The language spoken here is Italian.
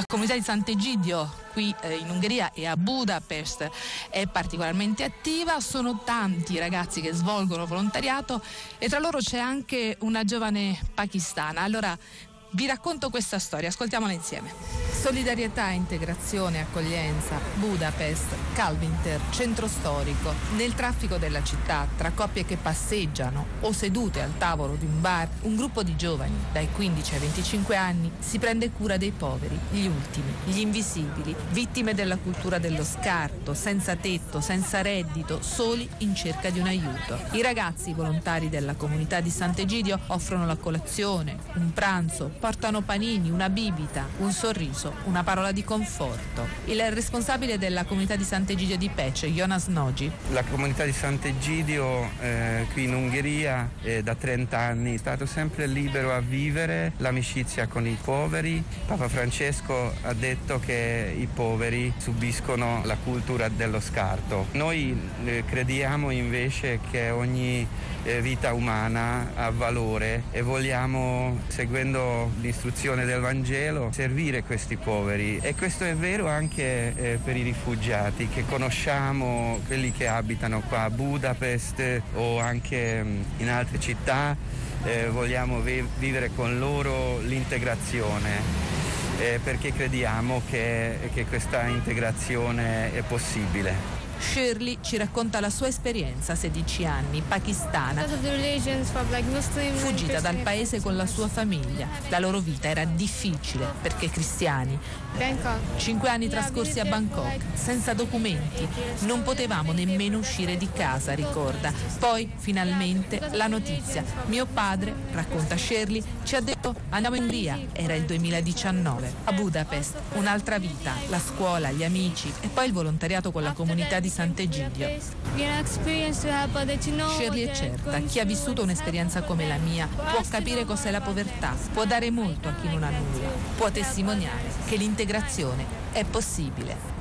La comunità di Sant'Egidio qui eh, in Ungheria e a Budapest è particolarmente attiva, sono tanti i ragazzi che svolgono volontariato e tra loro c'è anche una giovane pakistana. Allora vi racconto questa storia, ascoltiamola insieme. Solidarietà, integrazione, accoglienza, Budapest, Calvinter, centro storico. Nel traffico della città, tra coppie che passeggiano o sedute al tavolo di un bar, un gruppo di giovani dai 15 ai 25 anni si prende cura dei poveri, gli ultimi, gli invisibili, vittime della cultura dello scarto, senza tetto, senza reddito, soli in cerca di un aiuto. I ragazzi volontari della comunità di Sant'Egidio offrono la colazione, un pranzo, portano panini, una bibita, un sorriso, una parola di conforto. Il responsabile della comunità di Sant'Egidio di Pece, Jonas Nogi. La comunità di Sant'Egidio eh, qui in Ungheria eh, da 30 anni è stato sempre libero a vivere l'amicizia con i poveri. Papa Francesco ha detto che i poveri subiscono la cultura dello scarto. Noi eh, crediamo invece che ogni eh, vita umana ha valore e vogliamo, seguendo l'istruzione del Vangelo, servire questi poveri e questo è vero anche eh, per i rifugiati che conosciamo, quelli che abitano qua a Budapest o anche mm, in altre città, eh, vogliamo vi- vivere con loro l'integrazione. Eh, perché crediamo che, che questa integrazione è possibile. Shirley ci racconta la sua esperienza a 16 anni, pakistana, fuggita dal paese con la sua famiglia. La loro vita era difficile perché cristiani. Cinque anni trascorsi a Bangkok, senza documenti. Non potevamo nemmeno uscire di casa, ricorda. Poi, finalmente, la notizia. Mio padre, racconta Shirley, ci ha detto andiamo in via. Era il 2019. A Budapest, un'altra vita, la scuola, gli amici e poi il volontariato con la comunità di Sant'Egidio. Shirley è certa, chi ha vissuto un'esperienza come la mia può capire cos'è la povertà, può dare molto a chi non ha nulla, può testimoniare che l'integrazione è possibile.